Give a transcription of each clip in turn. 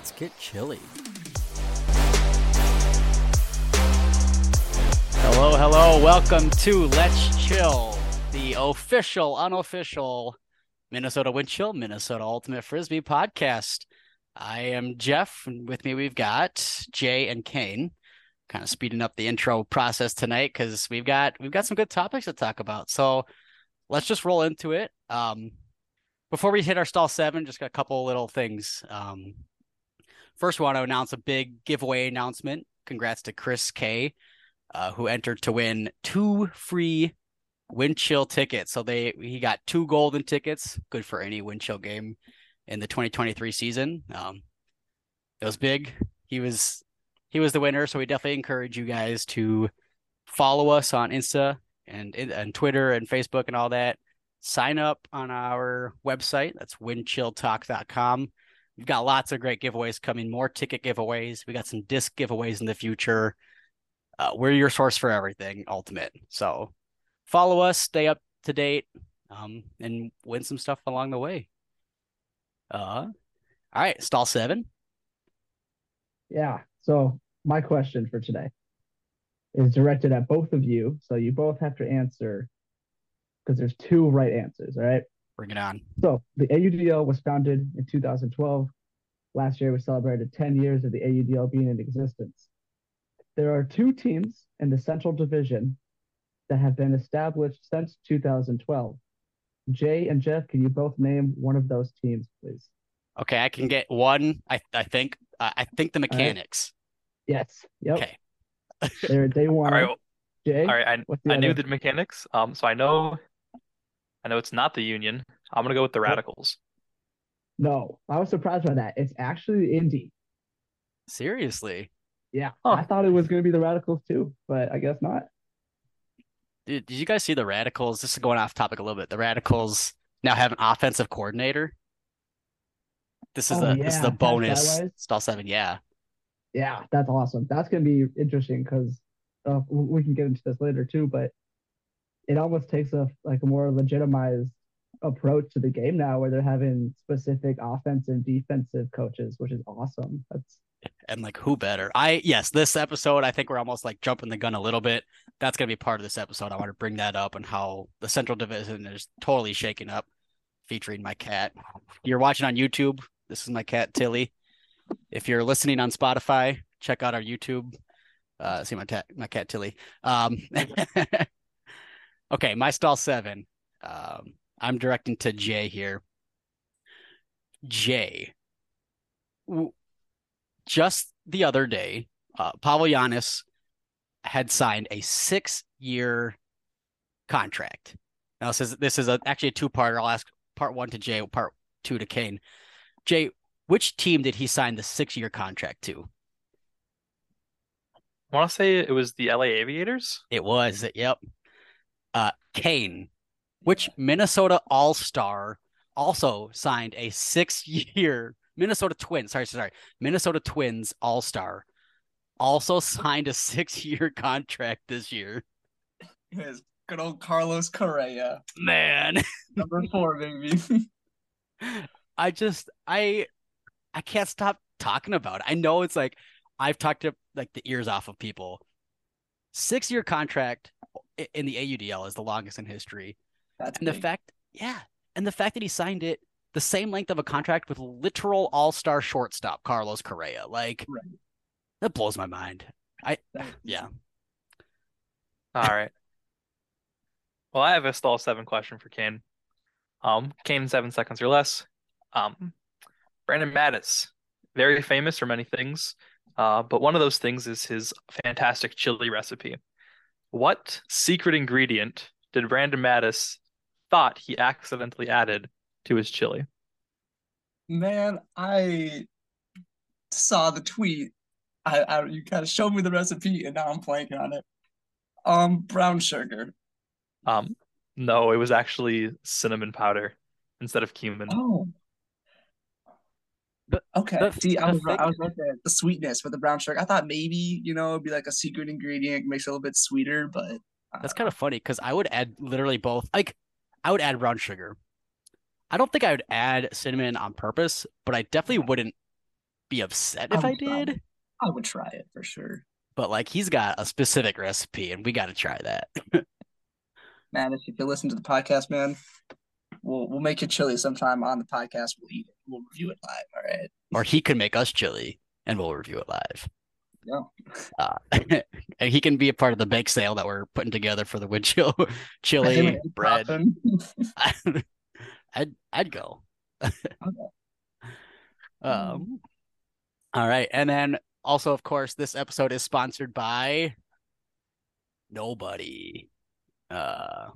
Let's get chilly. Hello, hello. Welcome to Let's Chill, the official, unofficial Minnesota Wind Chill, Minnesota Ultimate Frisbee podcast. I am Jeff, and with me we've got Jay and Kane. Kind of speeding up the intro process tonight because we've got we've got some good topics to talk about. So let's just roll into it. Um, before we hit our stall seven, just got a couple little things. Um, first, we want to announce a big giveaway announcement. Congrats to Chris K, uh, who entered to win two free wind chill tickets. So they he got two golden tickets, good for any wind chill game in the 2023 season. Um, it was big. He was he was the winner, so we definitely encourage you guys to follow us on Insta and and Twitter and Facebook and all that. Sign up on our website. That's windchilltalk.com. We've got lots of great giveaways coming, more ticket giveaways. We got some disc giveaways in the future. Uh, we're your source for everything, Ultimate. So follow us, stay up to date, um, and win some stuff along the way. Uh, all right, stall seven. Yeah. So my question for today is directed at both of you. So you both have to answer because there's two right answers. All right. Bring it on. So the AUDL was founded in 2012. Last year we celebrated 10 years of the AUDL being in existence. There are two teams in the Central Division that have been established since 2012. Jay and Jeff, can you both name one of those teams, please? Okay, I can get one. I I think uh, I think the Mechanix. Yes. Yep. Okay. They're day one. All right. Jay. All right. I, I knew the Mechanix. Um, so I know, I know it's not the Union. I'm gonna go with the Radicals. No, I was surprised by that. It's actually the Indy. Seriously, Yeah, Huh. I thought it was going to be the Radicals too, but I guess not. Dude, did you guys see the Radicals? This is going off topic a little bit. The Radicals now have an offensive coordinator. This is Oh, the this is yeah, the bonus stall seven. Yeah. Yeah, that's awesome. That's going to be interesting because uh, we can get into this later too, but it almost takes a like a more legitimized approach to the game now, where they're having specific offensive and defensive coaches, which is awesome. That's and like who better? I yes this episode i think we're almost like jumping the gun a little bit. That's going to be part of this episode. I want to bring that up and how the central division is totally shaking up featuring my cat. You're watching on youtube this is my cat tilly. If you're listening on spotify check out our youtube. Uh see my cat my cat tilly. Um okay my stall seven um i'm directing to jay here jay just the other day, uh, Pawel Janas had signed a six-year contract. Now, this is this is a, actually a two-part. I'll ask part one to Jay, part two to Kane. Jay, which team did he sign the six-year contract to? I want to say it was the LA Aviators. It was, yep. Uh, Kane, which Minnesota All-Star also signed a six-year Minnesota Twins, sorry, sorry, Minnesota Twins All Star also signed a six year contract this year. Yes, good old Carlos Correa, Man, number four, baby. I just I I can't stop talking about it. I know it's like I've talked to like the ears off of people. Six year contract in the AUDL is the longest in history. That's And the fact, yeah, and the fact that he signed it the same length of a contract with literal all star shortstop Carlos Correa, like Right. that blows my mind. I That- yeah. All right. Well, I have a stall seven question for Kane. Um, Kane, seven seconds or less. Um, Brandon Matis, very famous for many things, uh, but one of those things is his fantastic chili recipe. What secret ingredient did Brandon Matis thought he accidentally added to his chili? Man, I saw the tweet. I, I you kind of showed me the recipe, and now I'm blanking on it. Um, brown sugar. Um, no, it was actually cinnamon powder instead of cumin. Oh. Okay. See, I was I was right there. The sweetness with the brown sugar. I thought maybe, you know, it'd be like a secret ingredient, makes it a little bit sweeter, but uh, That's kind of funny because I would add literally both. Like, I would add brown sugar. I don't think I would add cinnamon on purpose, but I definitely wouldn't be upset if I, try did. I would try it for sure. But like he's got a specific recipe, and we got to try that. Man, if you listen to the podcast, man, we'll we'll make you chili sometime on the podcast. We'll eat it. We'll review it live. All right. or he can make us chili, and we'll review it live. Yeah. Uh, and he can be a part of the bake sale that we're putting together for the wood chill chili and bread. Coffin. I'd I'd go. um, all right, and then also, of course, this episode is sponsored by nobody. Uh,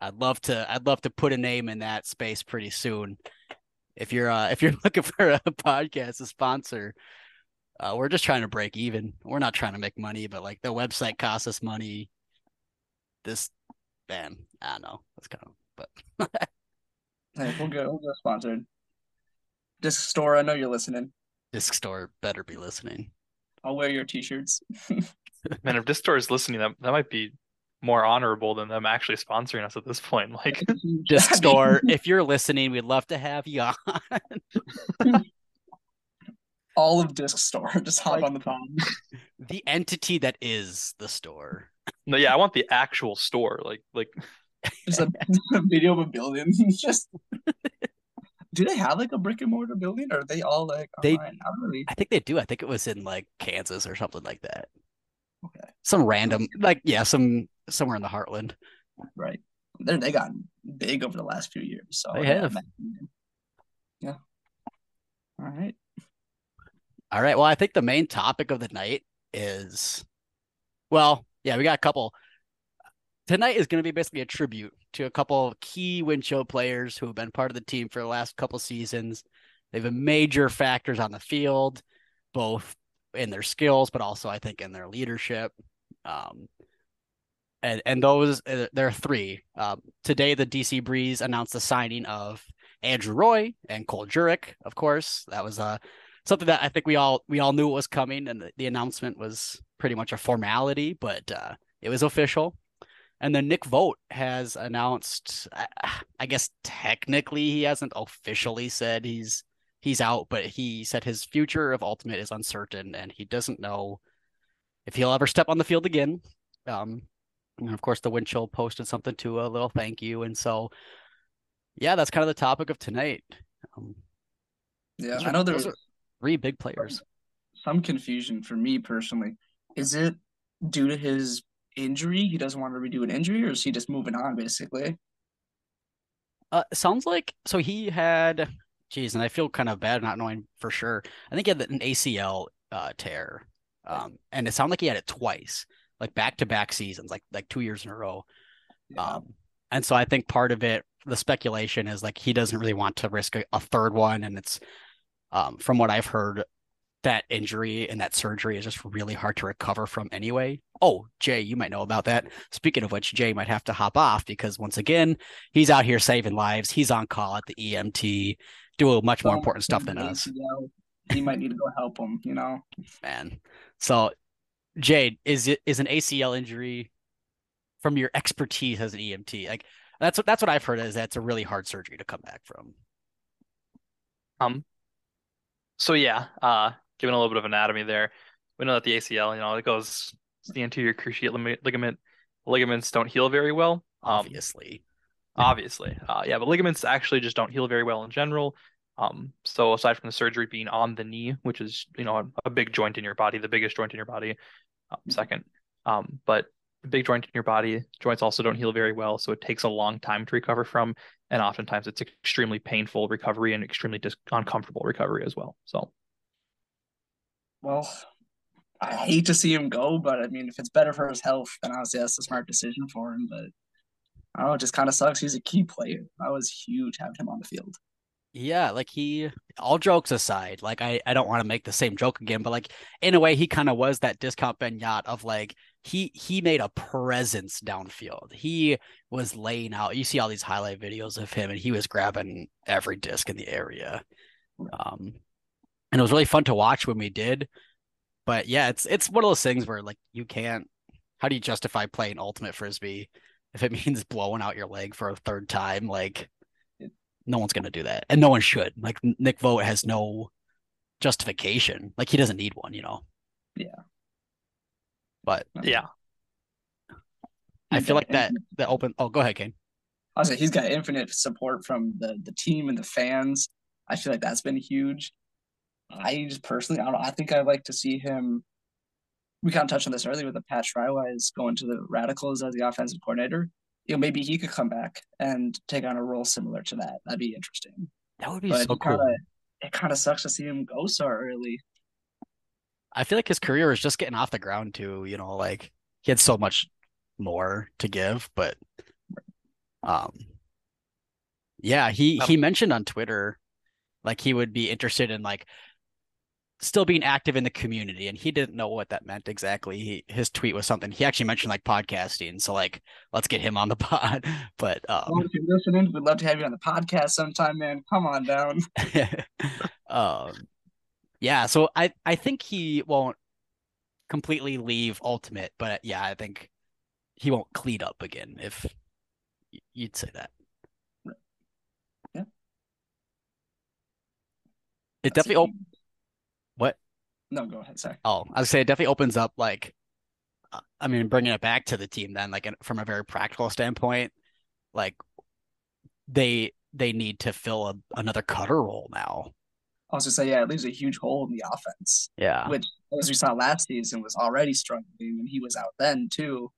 I'd love to. I'd love to put a name in that space pretty soon. If you're uh, if you're looking for a podcast to sponsor, uh, we're just trying to break even. We're not trying to make money, but like the website costs us money. This, man, I don't know. That's kind of, but Hey, we'll go. We'll go sponsored. Disc store. I know you're listening. Disc Store better be listening. I'll wear your t-shirts. Man, if Disc store is listening, that that might be more honorable than them actually sponsoring us at this point. Like, Disc I mean, Store, if you're listening, we'd love to have you on. all of disc store. Just hop Like- on the phone. the entity that is the store. no, yeah, I want the actual store. Like, like Just a, a video of a building. Just. Do they have like a brick and mortar building, or are they all like They- online? Not really. I think they do. I think it was in like Kansas or something like that. Okay, Some random, like yeah, some somewhere in the heartland. right. They they got big over the last few years. So They have. Yeah. All right. All right. Well, I think the main topic of the night is, well, yeah, we got a couple. Tonight is going to be basically a tribute to a couple of key Windchill players who have been part of the team for the last couple seasons. They've been major factors on the field, both in their skills, but also I think in their leadership. Um, and and those uh, there are three. Um, today, the DC Breeze announced the signing of Andrew Roy and Cole Jurek. Of course, that was uh something that I think we all we all knew was coming, and the, the announcement was pretty much a formality, but uh, it was official. And then Nick Vogt has announced. I, I guess technically he hasn't officially said he's he's out, but he said his future of Ultimate is uncertain, and he doesn't know if he'll ever step on the field again. Um, and of course, the Windchill posted something to a little thank you, and so yeah, that's kind of the topic of tonight. Um, Yeah, Those I know there those was are three big players. some confusion for me personally. Is it due to his injury? He doesn't want to redo an injury, or is he just moving on basically? Uh, sounds like so he had, geez, and I feel kind of bad not knowing for sure. I think he had an ACL uh, tear, um, and it sounded like he had it twice, like back to back seasons, like like two years in a row. Yeah. Um, and so I think part of it, the speculation is like he doesn't really want to risk a, a third one, and it's, um, from what I've heard, that injury and that surgery is just really hard to recover from anyway. Oh, Jay, you might know about that. Speaking of which, Jay might have to hop off because once again, he's out here saving lives. He's on call at the EMT, doing much more important stuff than us, He might need to go help him. You know. man. So, Jade, is it is an ACL injury from your expertise as an EMT? Like that's what that's what I've heard is that's a really hard surgery to come back from. Um, so yeah, uh, giving a little bit of anatomy there. We know that the ACL, you know, it goes the anterior cruciate ligament. Ligaments don't heal very well. Um, Obviously, obviously, uh, yeah, but ligaments actually just don't heal very well in general. Um, so aside from the surgery being on the knee, which is you know a, a big joint in your body, the biggest joint in your body, um, second, um, but a big joint in your body, joints also don't heal very well, so it takes a long time to recover from, and oftentimes it's extremely painful recovery and extremely dis- uncomfortable recovery as well. So. Well, I hate to see him go, but I mean, if it's better for his health, then obviously that's a smart decision for him. But I don't know, it just kind of sucks. He's a key player. I was huge having him on the field. Yeah, like he, all jokes aside, like I, I don't want to make the same joke again, but like in a way, he kind of was that discount Ben Jagt of like he he made a presence downfield. He was laying out. You see all these highlight videos of him, and he was grabbing every disc in the area. Um, and it was really fun to watch when we did. But yeah, it's it's one of those things where like you can't. How do you justify playing ultimate frisbee if it means blowing out your leg for a third time? Like no one's gonna do that, and no one should. Like Nick Vogt has no justification. Like he doesn't need one, you know. Yeah. But Yeah. I feel like that infinite- that open. Oh, go ahead, Kane. I was like, he's got infinite support from the the team and the fans. I feel like that's been huge. I just personally, I don't. I think I'd like to see him. We kind of touched on this earlier with the Pat Shriwise going to the Radicals as the offensive coordinator. You know, maybe he could come back and take on a role similar to that. That'd be interesting. That would be But so cool. kinda, it kind of sucks to see him go so early. I feel like his career is just getting off the ground too. You know, like he had so much more to give, but um, yeah, he Um, he mentioned on Twitter like he would be interested in like still being active in the community, and he didn't know what that meant exactly. He his tweet was something he actually mentioned like podcasting, so like let's get him on the pod. But Well, um, if you're listening, we'd love to have you on the podcast sometime, man. Come on down. um, yeah, so I I think he won't completely leave Ultimate, but yeah, I think he won't cleat up again if you'd say that. Yeah. It That's definitely what? No, go ahead. Sorry. Oh, I would say it definitely opens up like, uh, I mean, bringing it back to the team then, like from a very practical standpoint, like they they need to fill a, another cutter role now. I was just say, yeah, it leaves a huge hole in the offense, Yeah, which, as we saw last season, was already struggling, and he was out then too.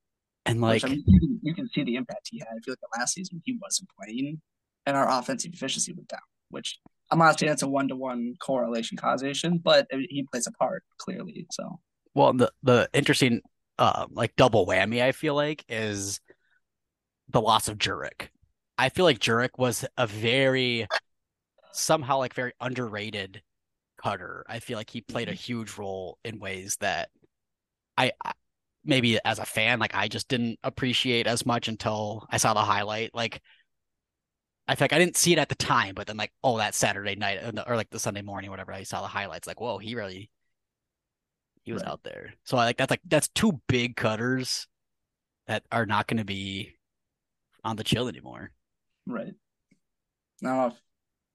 and Which, like I mean, you can, you can see the impact he had. I feel like the last season he wasn't playing, and our offensive efficiency went down. Which I'm not saying it's a one to one correlation causation, but he plays a part clearly. So Well, the the interesting uh like double whammy I feel like is the loss of Jurek. I feel like Jurek was a very somehow like very underrated cutter. I feel like he played a huge role in ways that I, I maybe as a fan like I just didn't appreciate as much until I saw the highlight. Like I feel like I didn't see it at the time, but then like oh that Saturday night uh, or, like the Sunday morning whatever I saw the highlights like whoa he really he was Right. out there. So I like that's like that's two big cutters that are not going to be on the chill anymore. right. Now,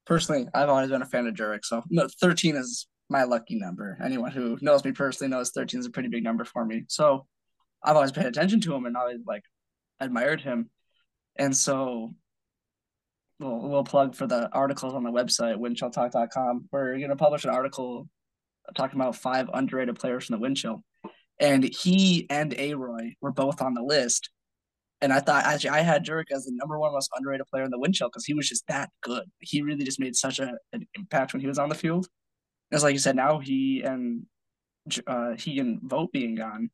personally, I've always been a fan of Jurek. So no, 13 is my lucky number. Anyone who knows me personally knows 13 is a pretty big number for me. So I've always paid attention to him and always like admired him. And so we'll, we'll plug for the articles on the website, windchilltalk.com. We're going to publish an article talking about five underrated players from the Windchill. And he and Aroy were both on the list. And I thought actually I had Jurek as the number one most underrated player in the Windchill because he was just that good. He really just made such a, an impact when he was on the field. As like you said, now he and uh, he and Vogt being gone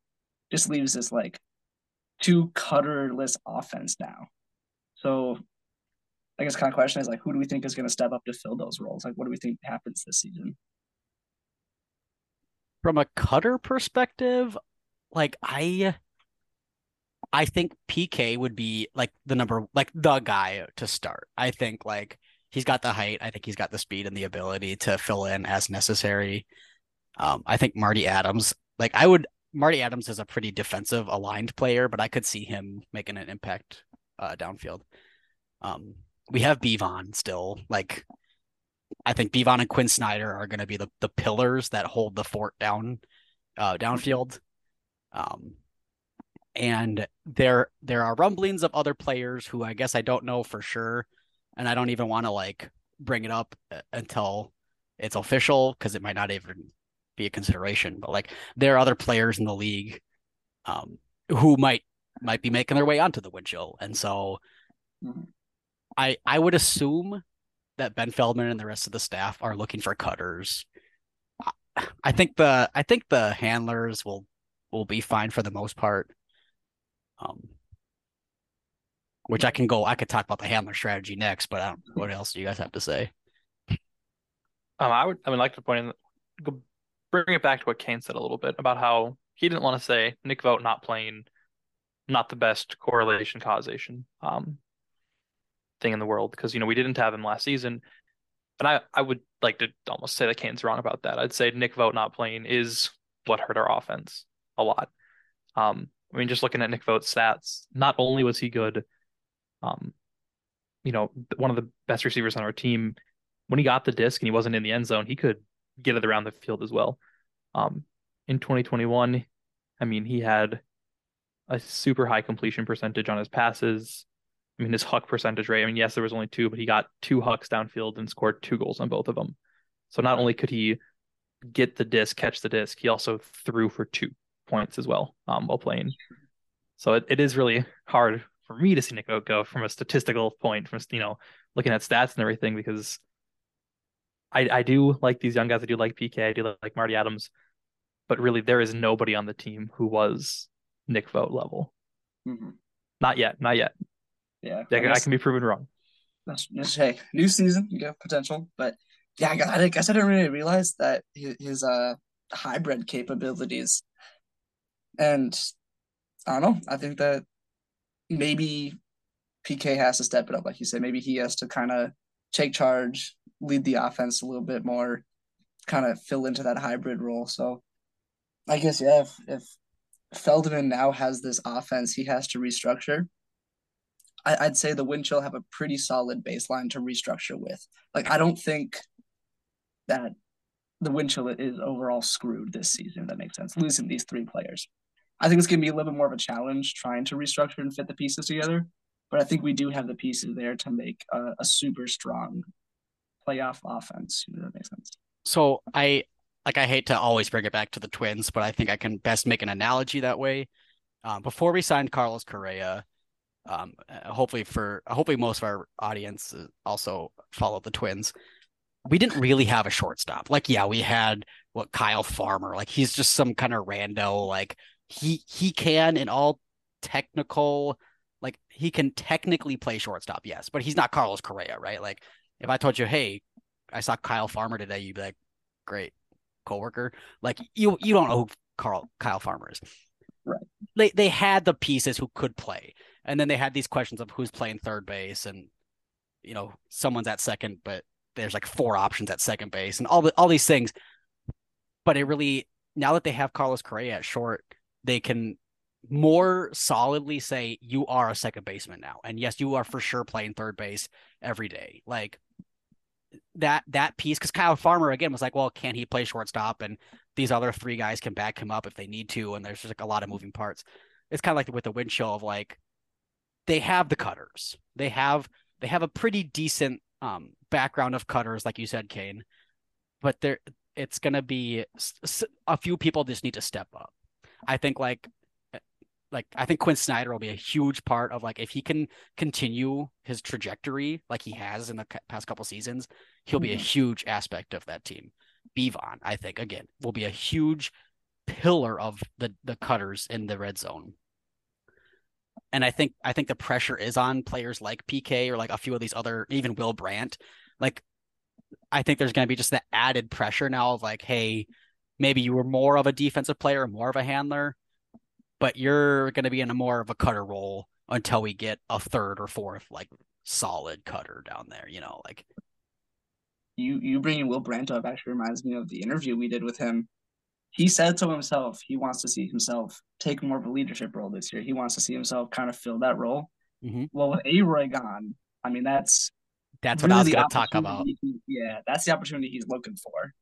just leaves this like two cutterless offense now. So I guess kind of question is like, who do we think is going to step up to fill those roles? Like, what do we think happens this season? From a cutter perspective, like I I think PK would be like the number like the guy to start. I think like he's got the height, I think he's got the speed and the ability to fill in as necessary. Um, I think Marty Adams, like I would Marty Adams is a pretty defensive aligned player, but I could see him making an impact uh downfield. Um, we have Bevon still. Like I think Bevon and Quinn Snyder are going to be the the pillars that hold the fort down uh downfield. Um and there there are rumblings of other players who I guess I don't know for sure and I don't even want to like bring it up uh, until it's official because it might not even be a consideration but like there are other players in the league um who might might be making their way onto the wind chill and so Mhm. I I would assume that Ben Feldman and the rest of the staff are looking for cutters. I- think the I think the handlers will will be fine for the most part. Um, which I can go. I could talk about the handler strategy next, but I don't, what else do you guys have to say? Um, I would I would like to point in bring it back to what Kane said a little bit about how he didn't want to say Nick Vogt not playing, not the best correlation causation um thing in the world because you know we didn't have him last season, and I I would like to almost say that Kane's wrong about that. I'd say Nick Vogt not playing is what hurt our offense a lot. Um, I mean, just looking at Nick Vogt's stats, not only was he good, um, you know, one of the best receivers on our team when he got the disc and he wasn't in the end zone, he could get it around the field as well. Um, in 2021, I mean, he had a super high completion percentage on his passes. I mean, his huck percentage rate. I mean, yes, there was only two, but he got two hucks downfield and scored two goals on both of them. So not only could he get the disc, catch the disc, he also threw for two points as well um, while playing. So it, it is really hard for me to see Nick go from a statistical point, from you know looking at stats and everything, because I I do like these young guys. I do like PK. I do like Marty Adams, but really there is nobody on the team who was Nick Vogt level. Mhm. Not yet. Not yet. Yeah, I, I I can be proven wrong. that's just hey, new season, you got potential, but yeah, I guess I guess I didn't really realize that his, his uh hybrid capabilities, and I don't know. I think that maybe PK has to step it up, like you said. Maybe he has to kind of take charge, lead the offense a little bit more, kind of fill into that hybrid role. So I guess yeah, if, if Feldman now has this offense he has to restructure, I, I'd say the wind chill have a pretty solid baseline to restructure with. Like I don't think that the wind chill is overall screwed this season, if that makes sense. Losing these three players. I think it's gonna be a little bit more of a challenge trying to restructure and fit the pieces together. But I think we do have the pieces there to make a, a super strong playoff offense. That makes sense. So I like I hate to always bring it back to the Twins, but I think I can best make an analogy that way. Um, before we signed Carlos Correa, um, uh, hopefully for hopefully most of our audience uh, also followed the Twins. We didn't really have a shortstop. Like, yeah, we had what Kyle Farmer. Like, he's just some kind of rando. Like, he he can in all technical, like he can technically play shortstop, yes, but he's not Carlos Correa, right? Like, if I told you, hey, I saw Kyle Farmer today, you'd be like, great, coworker. Like, you you don't know who Carl Kyle Farmer is. Right. They they had the pieces who could play, and then they had these questions of who's playing third base, and you know someone's at second, but there's like four options at second base, and all the all these things. But it really now that they have Carlos Correa at short, they can more solidly say you are a second baseman now, and yes, you are for sure playing third base every day. Like that that piece, because Kyle Farmer again was like, well, can he play shortstop? And these other three guys can back him up if they need to, and there's just like a lot of moving parts. It's kind of like with the wind chill of like they have the cutters. They have they have a pretty decent um, background of cutters, like you said, Kane. But there, it's gonna be a few people just need to step up. I think like like I think Quinn Snyder will be a huge part of like if he can continue his trajectory like he has in the past couple seasons, he'll be a huge aspect of that team. Bevon, I think, again, will be a huge pillar of the the cutters in the red zone. And I think I think the pressure is on players like PK or like a few of these other, even Will Brandt. Like, I think there's going to be just that added pressure now of like, hey, maybe you were more of a defensive player, more of a handler, but you're going to be in a more of a cutter role until we get a third or fourth like solid cutter down there. You know, like you you bringing Will Brandt up actually reminds me of the interview we did with him. He said to himself he wants to see himself take more of a leadership role this year. He wants to see himself kind of fill that role. Mm-hmm. Well, with A Roy gone, I mean that's that's what I was going to talk about. yeah, that's the opportunity he's looking for.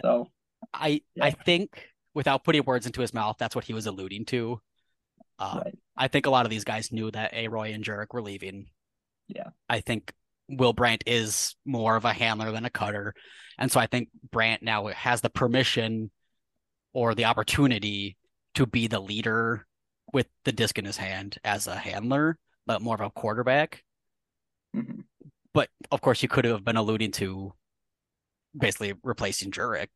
So I yeah. I think without putting words into his mouth, that's what he was alluding to. Uh, right. I think a lot of these guys knew that A Roy and Jurek were leaving. Yeah. I think Will Brandt is more of a handler than a cutter. And so I think Brandt now has the permission or the opportunity to be the leader with the disc in his hand as a handler, but more of a quarterback. Mm-hmm. But of course, you could have been alluding to basically replacing Jurek.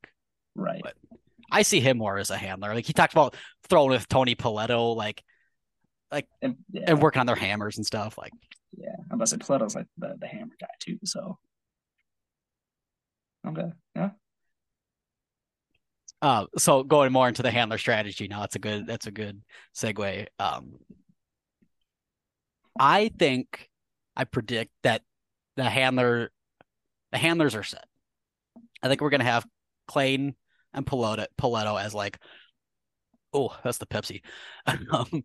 Right. But I see him more as a handler. Like he talked about throwing with Tony Paletto, like like and, yeah. and working on their hammers and stuff. Like yeah, to say Paletto's like the, the hammer guy too. So okay, yeah. Uh, so going more into the handler strategy now, that's a good that's a good segue. Um, I think I predict that the handler the handlers are set. I think we're gonna have Clayton and Paletto, Paletto as like, oh, that's the Pepsi. um,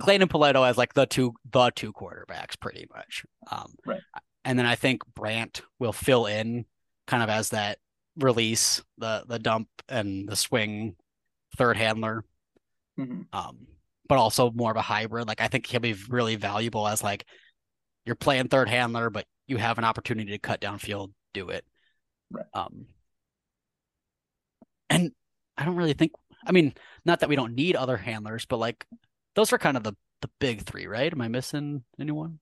Clayton and Paletto as like the two the two quarterbacks, pretty much. Um, right. And then I think Brandt will fill in kind of as that release, the the dump and the swing third handler. Mhm. Um, but also more of a hybrid. Like I think he'll be really valuable as like you're playing third handler, but you have an opportunity to cut downfield, do it. Right. Um, and I don't really think. I mean, not that we don't need other handlers, but like those are kind of the the big three, right? Am I missing anyone?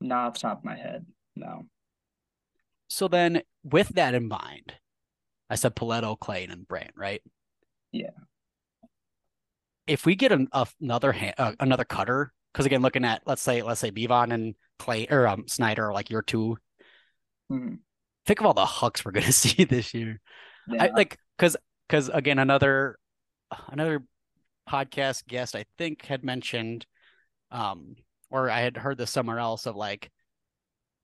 Not off the top of my head. No. So then, with that in mind, I said Paletto, Clayton, and Brandt, right? Yeah. If we get an, a, another hand, uh, another cutter, because again, looking at let's say let's say Bevon and Clay or um, Snyder are like your two. Mhm. Think of all the hucks we're gonna see this year. Yeah. I like because because again another another podcast guest I think had mentioned um or I had heard this somewhere else of like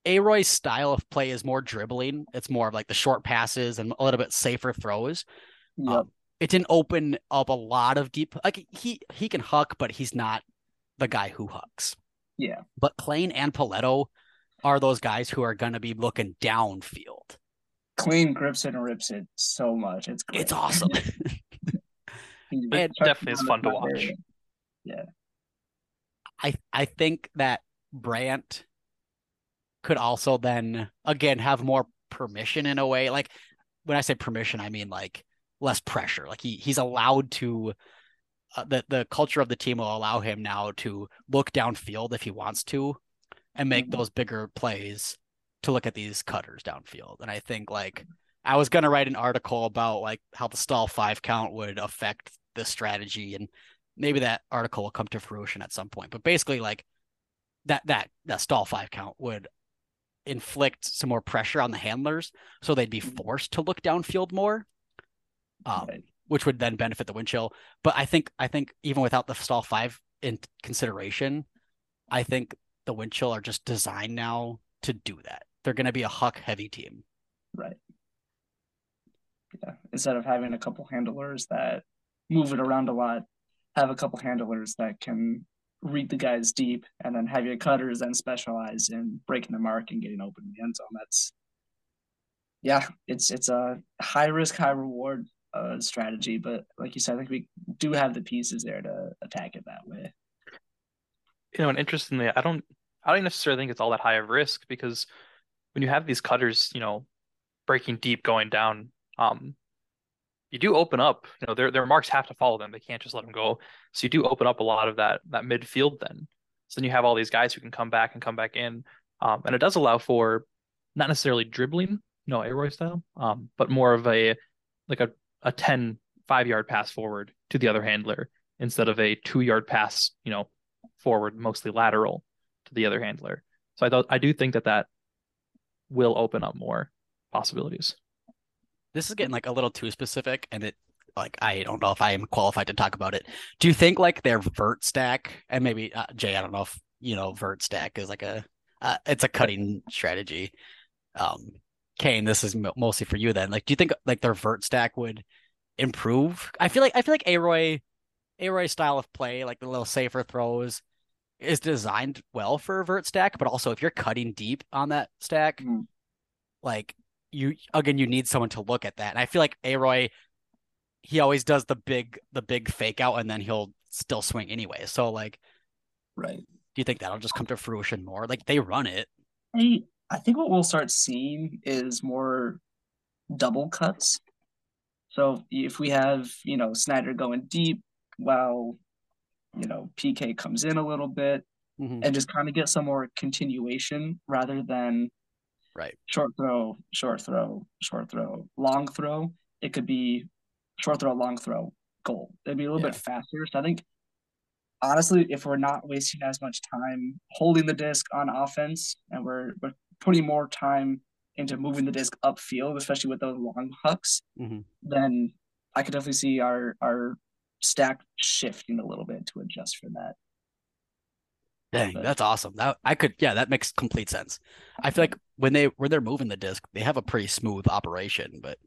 Aroy's style of play is more dribbling. It's more of like the short passes and a little bit safer throws. Yep. Um, it didn't open up a lot of deep like he he can huck, but he's not the guy who hucks. Yeah. But Plain and Paletto are those guys who are gonna be looking downfield. Clean grips it and rips it so much. It's great. It's awesome. It definitely is fun to watch. area. I I think that Brandt could also then again have more permission in a way. Like when I say permission, I mean like less pressure. Like he he's allowed to. Uh, the the culture of the team will allow him now to look downfield if he wants to, and make Mhm. those bigger plays to look at these cutters downfield. And I think like I was gonna write an article about like how the stall five count would affect the strategy, and maybe that article will come to fruition at some point. But basically, like that that that stall five count would inflict some more pressure on the handlers, so they'd be Mhm. forced to look downfield more. Um, Right. which would then benefit the wind chill. But I think I think even without the stall five in consideration, I think the wind chill are just designed now to do that. They're going to be a huck heavy team. Right. Yeah. Instead of having a couple handlers that move it around a lot, have a couple handlers that can read the guys deep, and then have your cutters then specialize in breaking the mark and getting open in the end zone. That's yeah, it's it's a high risk, high reward uh, strategy, but like you said, I think we do have the pieces there to attack it that way. You know, and interestingly, I don't I don't necessarily think it's all that high of risk because when you have these cutters, you know, breaking deep, going down, um, you do open up. You know, their their marks have to follow them. They can't just let them go. So you do open up a lot of that that midfield then. So then you have all these guys who can come back and come back in. Um, and it does allow for not necessarily dribbling, no Aroy style, um, but more of a like a a 10 five yard pass forward to the other handler instead of a two yard pass, you know, forward mostly lateral to the other handler. So I thought I do think that that will open up more possibilities. This is getting like a little too specific, and it like I don't know if I am qualified to talk about it. Do you think like their vert stack and maybe uh, Jay? I don't know if you know vert stack is like a uh, it's a cutting strategy. Um, Kane, this is mo- mostly for you then. Like, do you think like their vert stack would improve? I feel like I feel like Aroy, Aroy style of play, like the little safer throws, is designed well for a vert stack, but also if you're cutting deep on that stack, Mhm. like you again, you need someone to look at that. And I feel like Aroy, he always does the big the big fake out, and then he'll still swing anyway. So like, Right. do you think that'll just come to fruition more? Like they run it. I I think what we'll start seeing is more double cuts. So if we have, you know, Snyder going deep while, you know, PK comes in a little bit Mhm. and just kind of get some more continuation rather than Right. short throw, short throw, short throw, long throw. It could be short throw, long throw, goal. It'd be a little Yeah. bit faster. So I think honestly, if we're not wasting as much time holding the disc on offense and we're, we're putting more time into moving the disc upfield, especially with those long hucks, Mhm. then I could definitely see our our stack shifting a little bit to adjust for that. Dang, But- that's awesome. That I could, yeah, that makes complete sense. I feel like when they when they're moving the disc, they have a pretty smooth operation. But.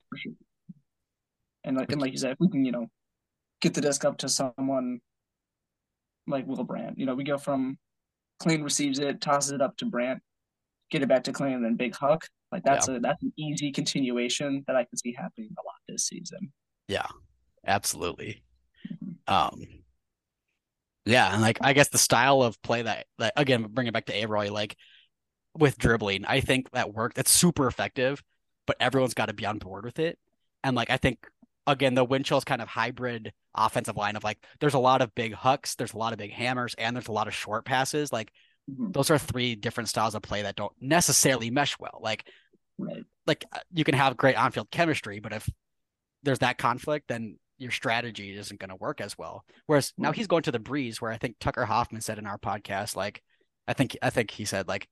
And like and like you said, if we can, you know, get the disc up to someone like Will Brandt, you know, we go from Clean receives it, tosses it up to Brandt. get it back to Clinton and then Big Huck. Like that's a that's an easy continuation that I can see happening a lot this season. Yeah, absolutely. Mhm. Um, yeah, and like I guess the style of play that, that again, bring it back to Aroy, like with dribbling, I think that worked. That's super effective, but everyone's got to be on board with it. And like I think again, the Windchill's kind of hybrid offensive line of like there's a lot of big hucks, there's a lot of big hammers, and there's a lot of short passes. Like Mhm. those are three different styles of play that don't necessarily mesh well. Like Right. like uh, you can have great on-field chemistry, but if there's that conflict, then your strategy isn't going to work as well. Whereas now he's going to the breeze, where I think Tucker Hoffman said in our podcast, like I think I think he said like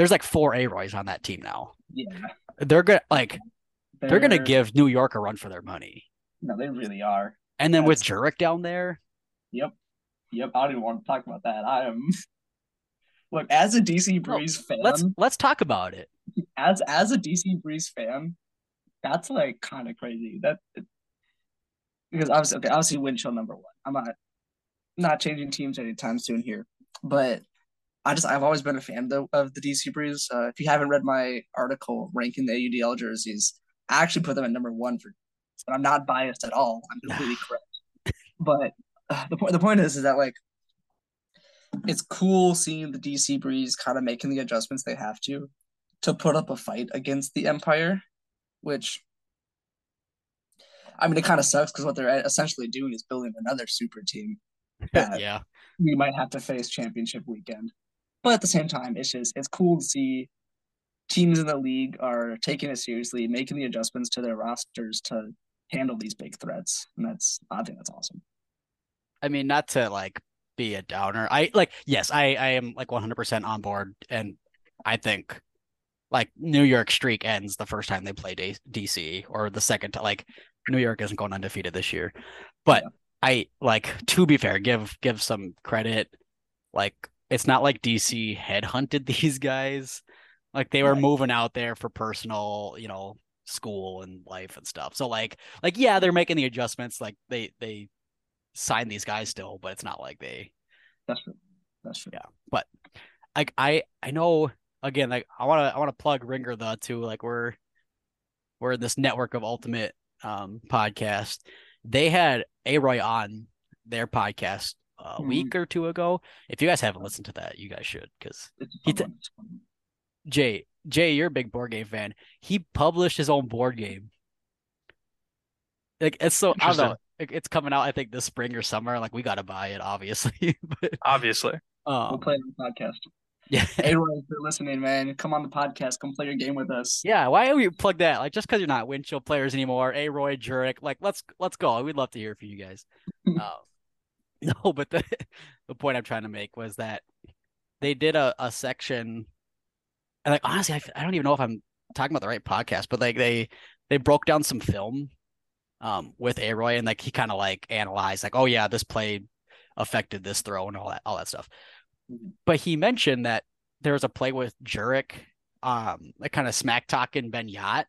there's like four Aroys on that team now. Yeah. They're gonna like they're gonna give New York a run for their money. No, they really are. And then with That's- Jurek down there, Yep. Yep. I don't even want to talk about that. I am look as a DC Breeze fan. let's let's talk about it. as as a DC Breeze fan, that's like kind of crazy. That because obviously, okay, obviously, Windchill number one. I'm not not changing teams anytime soon here, but I just I've always been a fan of, of the DC Breeze. Uh, if you haven't read my article ranking the AUDL jerseys, I actually put them at number one for. But I'm not biased at all. I'm completely correct. But uh, the point the point is is that like it's cool seeing the DC Breeze kind of making the adjustments they have to to put up a fight against the Empire, which I mean, it kind of sucks because what they're essentially doing is building another super team yeah. we might have to face championship weekend. But at the same time, it's just it's cool to see teams in the league are taking it seriously, making the adjustments to their rosters to handle these big threats, and that's I think that's awesome. I mean, not to like be a downer. I like, yes, I, I am like 100% on board. And I think like New York streak ends the first time they play D- DC or the second time. Like New York isn't going undefeated this year. But Yeah. I like, to be fair, give, give some credit. Like, it's not like DC headhunted these guys. Like they were Right. moving out there for personal, you know, school and life and stuff. So like, like, yeah, they're making the adjustments. Like they, they, sign these guys still, but it's not like they That's true. That's true. Yeah. But like I I know again like I want to I want to plug Ringer the too like we're we're in this network of ultimate um podcast. They had Aroy on their podcast a Mhm. week or two ago. If you guys haven't listened to that, you guys should because He t- one. It's a fun one. Jay Jay, you're a big board game fan. He published his own board game. Like it's so I don't know. It's coming out I think this spring or summer. Like we got to buy it obviously. but Obviously. We'll um, play it on the podcast. yeah. Hey, if you're listening, man, come on the podcast. Come play your game with us. Yeah, why don't we plug that? Like, just because you're not Windchill players anymore, A. Roy Jurek, like, let's let's go. We'd love to hear from you guys. um, no, but the the point I'm trying to make was that they did a, a section, and like honestly, I, I don't even know if I'm talking about the right podcast, but like they they broke down some film, um, with A. Roy, and like he kind of like analyzed, like, oh yeah, this play affected this throw and all that all that stuff. Mhm. But he mentioned that there was a play with Jurek, um, like kind of smack talking Ben Jagt.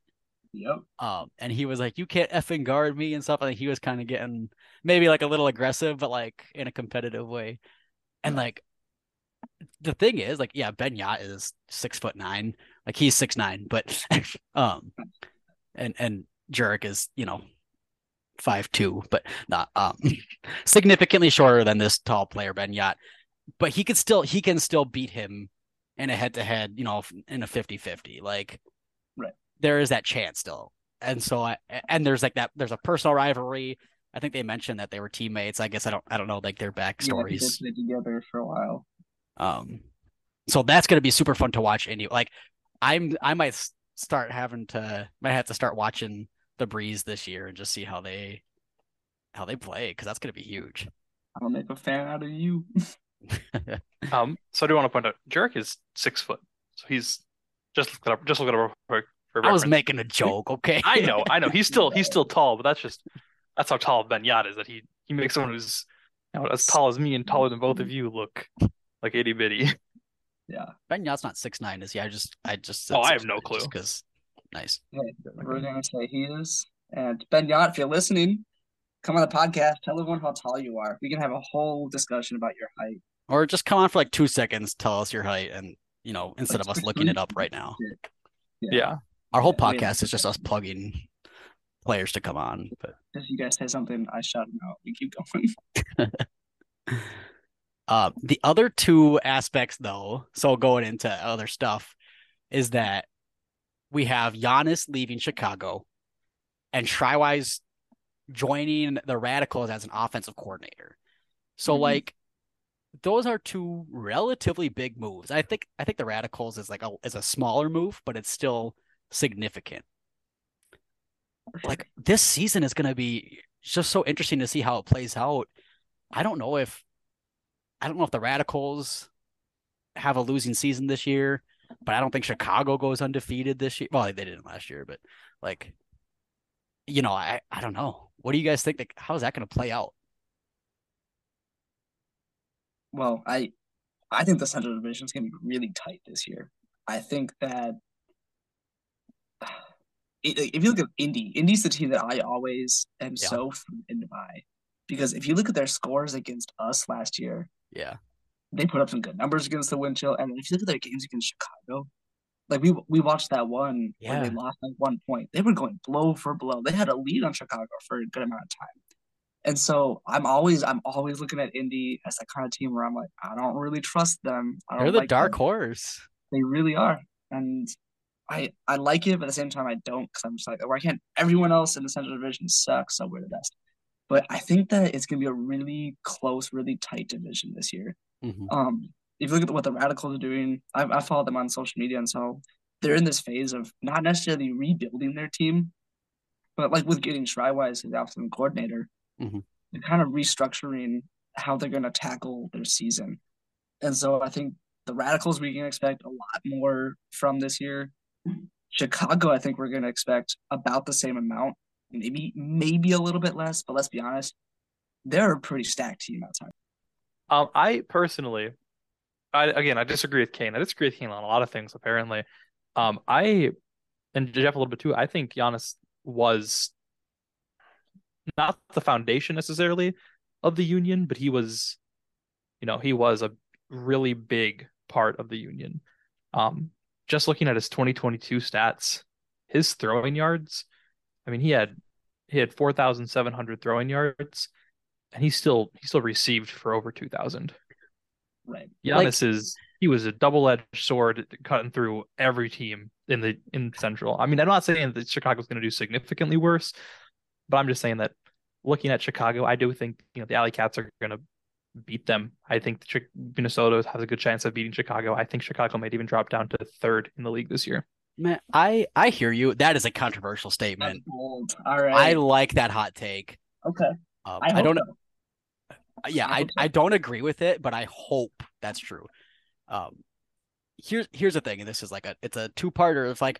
Yep. Um, and he was like, "You can't effing guard me" and stuff. I think he was kind of getting maybe like a little aggressive, but like in a competitive way. And like the thing is, like, yeah, Ben Jagt is six foot nine, like he's six nine, but um, and and Jurek is you know five two, but not um significantly shorter than this tall player Ben Jagt. But he could still he can still beat him in a head to head, you know, in a 50-50. Like. There is that chance still. And so I and there's like that there's a personal rivalry. I think they mentioned that they were teammates. I guess I don't I don't know like their Yeah, I they backstories. played together for a while. Um, so that's gonna be super fun to watch. Any like, I'm I might start having to might have to start watching the Breeze this year and just see how they how they play because that's gonna be huge. I'll make a fan out of you. Um, so I do want to point out, Jurek is six foot, so he's just look it up. Just look it up real quick for I was making a joke, okay? I know, I know. He's still he's still tall, but that's just that's how tall Ben Jagt is. That he he makes someone who's you know, as tall as me and taller than both of you look like itty bitty. Yeah. Ben Jagt's not six nine, is he? I just I just Oh, I have no clue. because nice. Hey, we're gonna say he is. And Ben Jagt, if you're listening, come on the podcast. Tell everyone how tall you are. We can have a whole discussion about your height. Or just come on for like two seconds, tell us your height, and you know, instead of us looking it up right now. Yeah. Our whole Yeah, I mean- podcast is just us plugging players to come on. But If you guys say something, I shout them out. We keep going. uh, the other two aspects, though, so going into other stuff, is that we have Janas leaving Chicago and Shriwise joining the Radicals as an offensive coordinator. So, Mhm. like, those are two relatively big moves. I think I think the Radicals is like a is a smaller move, but it's still significant. Like this season is going to be just so interesting to see how it plays out. I don't know if I don't know if the Radicals have a losing season this year, but I don't think Chicago goes undefeated this year. Well, they didn't last year, but like, you know, I I don't know. What do you guys think? Like, how is that going to play out? Well, I I think the Central Division is going to be really tight this year. I think that if you look at Indy, Indy's the team that I always am Yeah. so frightened by because if you look at their scores against us last year, Yeah, they put up some good numbers against the wind chill, and if you look at their games against Chicago, like we we watched that one where they lost like one point. They were going blow for blow. They had a lead on Chicago for a good amount of time. And so I'm always I'm always looking at Indy as that kind of team where I'm like, I don't really trust them. I don't they're the like dark them. horse. They really are. And I I like it, but at the same time I don't because I'm just like, why can't everyone else in the Central Division suck, so we're the best. But I think that it's gonna be a really close, really tight division this year. Mhm. Um, if you look at what the Radicals are doing, I I follow them on social media, and so they're in this phase of not necessarily rebuilding their team, but like with getting Shriwise as the offensive coordinator, Mhm. they're kind of restructuring how they're going to tackle their season. And so I think the Radicals we can expect a lot more from this year. Chicago, I think we're going to expect about the same amount, maybe maybe a little bit less, but let's be honest, they're a pretty stacked team outside. Um, I personally, I again, I disagree with Kane. I disagree with Kane on a lot of things, apparently. Um, I and Jeff a little bit too. I think Janas was not the foundation necessarily of the union, but he was, you know, he was a really big part of the union. Um, just looking at his 2022 stats, his throwing yards, I mean, he had he had 4,700 throwing yards, and he still he still received for over 2,000. Right. Janas is he was a double-edged sword cutting through every team in the in Central. I mean, I'm not saying that Chicago's going to do significantly worse, but I'm just saying that looking at Chicago, I do think you know the Alley Cats are going to beat them. I think Chi- Minnesota has a good chance of beating Chicago. I think Chicago might even drop down to third in the league this year. Man, I I hear you. That is a controversial statement. All right. I like that hot take. okay. Um, I, I, don't. so. Yeah, I I so. I don't agree with it, but I hope that's true. Um, here's here's the thing, and this is like a it's a two parter. It's like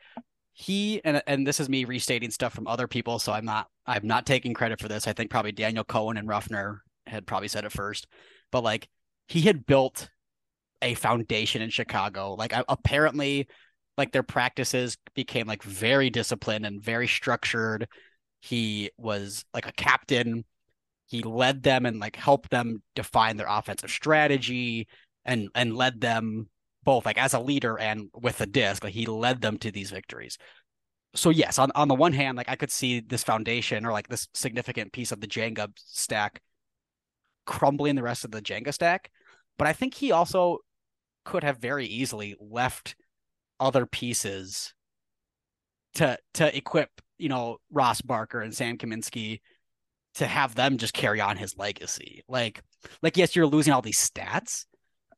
he and and this is me restating stuff from other people, so I'm not I'm not taking credit for this. I think probably Daniel Cohen and Ruffner had probably said it first, but like he had built a foundation in Chicago. Like apparently, like their practices became like very disciplined and very structured. He was like a captain. He led them and like helped them define their offensive strategy and and led them both like as a leader and with the disc. Like he led them to these victories. So yes, on, on the one hand, like I could see this foundation or like this significant piece of the Jenga stack crumbling the rest of the Jenga stack. But I think he also could have very easily left other pieces to to equip, you know, Ross Barker and Sam Kaminsky to have them just carry on his legacy. Like like yes, you're losing all these stats,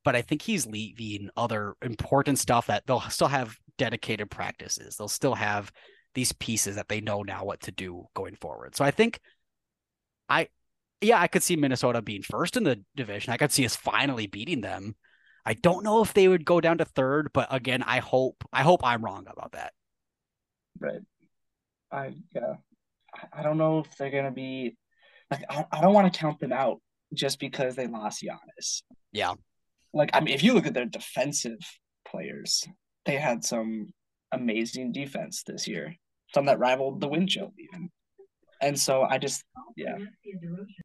but I think he's leaving other important stuff that they'll still have dedicated practices. They'll still have these pieces that they know now what to do going forward. So I think I yeah, I could see Minnesota being first in the division. I could see us finally beating them. I don't know if they would go down to third, but again, I hope I hope I'm wrong about that. Right. I yeah. I- don't know if they're gonna be like I, I don't want to count them out just because they lost Janas. Yeah. Like I mean if you look at their defensive players, they had some amazing defense this year. Some that rivaled the wind chill even. And so I just yeah.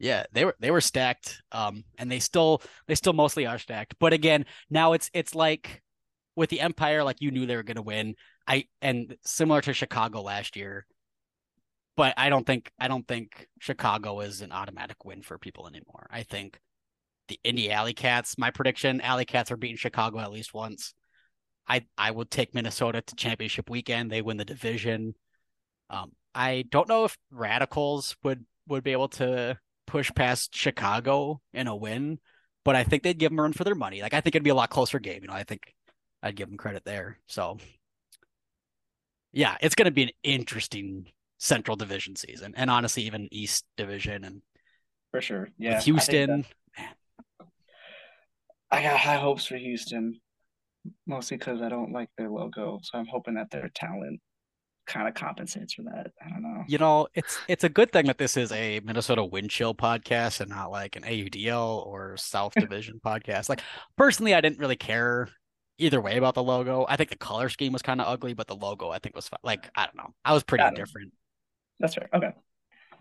Yeah, they were they were stacked, um, and they still they still mostly are stacked. But again, now it's it's like with the Empire, like you knew they were going to win. I and similar to Chicago last year, but I don't think I don't think Chicago is an automatic win for people anymore. I think the Indy Alley Cats, my prediction, Alley Cats are beating Chicago at least once. I I would take Minnesota to championship weekend. They win the division. Um, I don't know if Radicals would would be able to push past Chicago in a win, but I think they'd give them a run for their money. Like I think it'd be a lot closer game. You know, I think I'd give them credit there. So yeah, it's going to be an interesting Central Division season, and honestly, even East Division and for sure. Yeah, with Houston. I, I got high hopes for Houston, mostly because I don't like their logo. So I'm hoping that their talent kind of compensates for that. I don't know. You know, it's it's a good thing that this is a Minnesota Wind Chill podcast and not like an AUDL or South Division podcast. Like personally, I didn't really care either way about the logo. I think the color scheme was kind of ugly, but the logo I think was fun. like I don't know. I was pretty indifferent. That's right. Okay.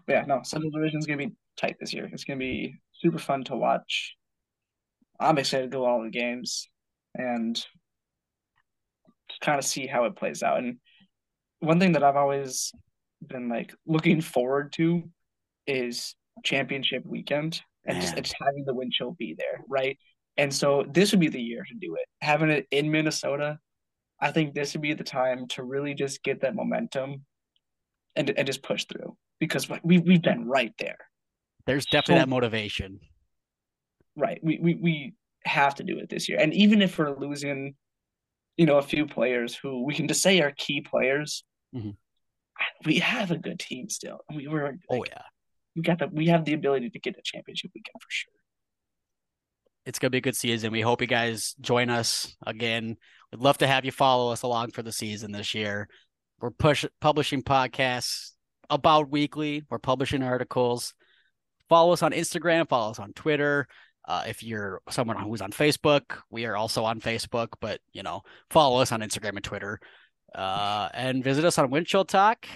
But yeah, no, Central Division is gonna be tight this year. It's gonna be super fun to watch. I'm excited to go all the games and kind of see how it plays out. And one thing that I've always been like looking forward to is championship weekend and just, just having the wind chill be there, right? And so this would be the year to do it. Having it in Minnesota, I think this would be the time to really just get that momentum and, and just push through because we we've been right there. There's definitely so, that motivation. Right. We, we we have to do it this year. And even if we're losing, you know, a few players who we can just say are key players, mm-hmm. we have a good team still. We were like, oh yeah. We got the we have the ability to get a championship weekend for sure it's gonna be a good season. We hope you guys join us again. We'd love to have you follow us along for the season this year. We're push publishing podcasts about weekly. We're publishing articles. Follow us on Instagram. Follow us on Twitter. Uh, if you're someone who's on Facebook, we are also on Facebook. But you know, follow us on Instagram and Twitter, uh, and visit us on Wind Chill Talk.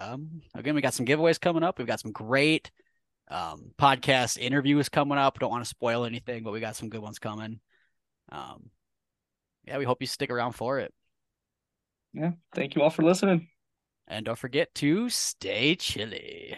Um, again, we got some giveaways coming up. We've got some great um, podcast interviews coming up. Don't want to spoil anything, but we got some good ones coming. Um, yeah, we hope you stick around for it. Yeah. Thank you all for listening. And don't forget to stay chilly.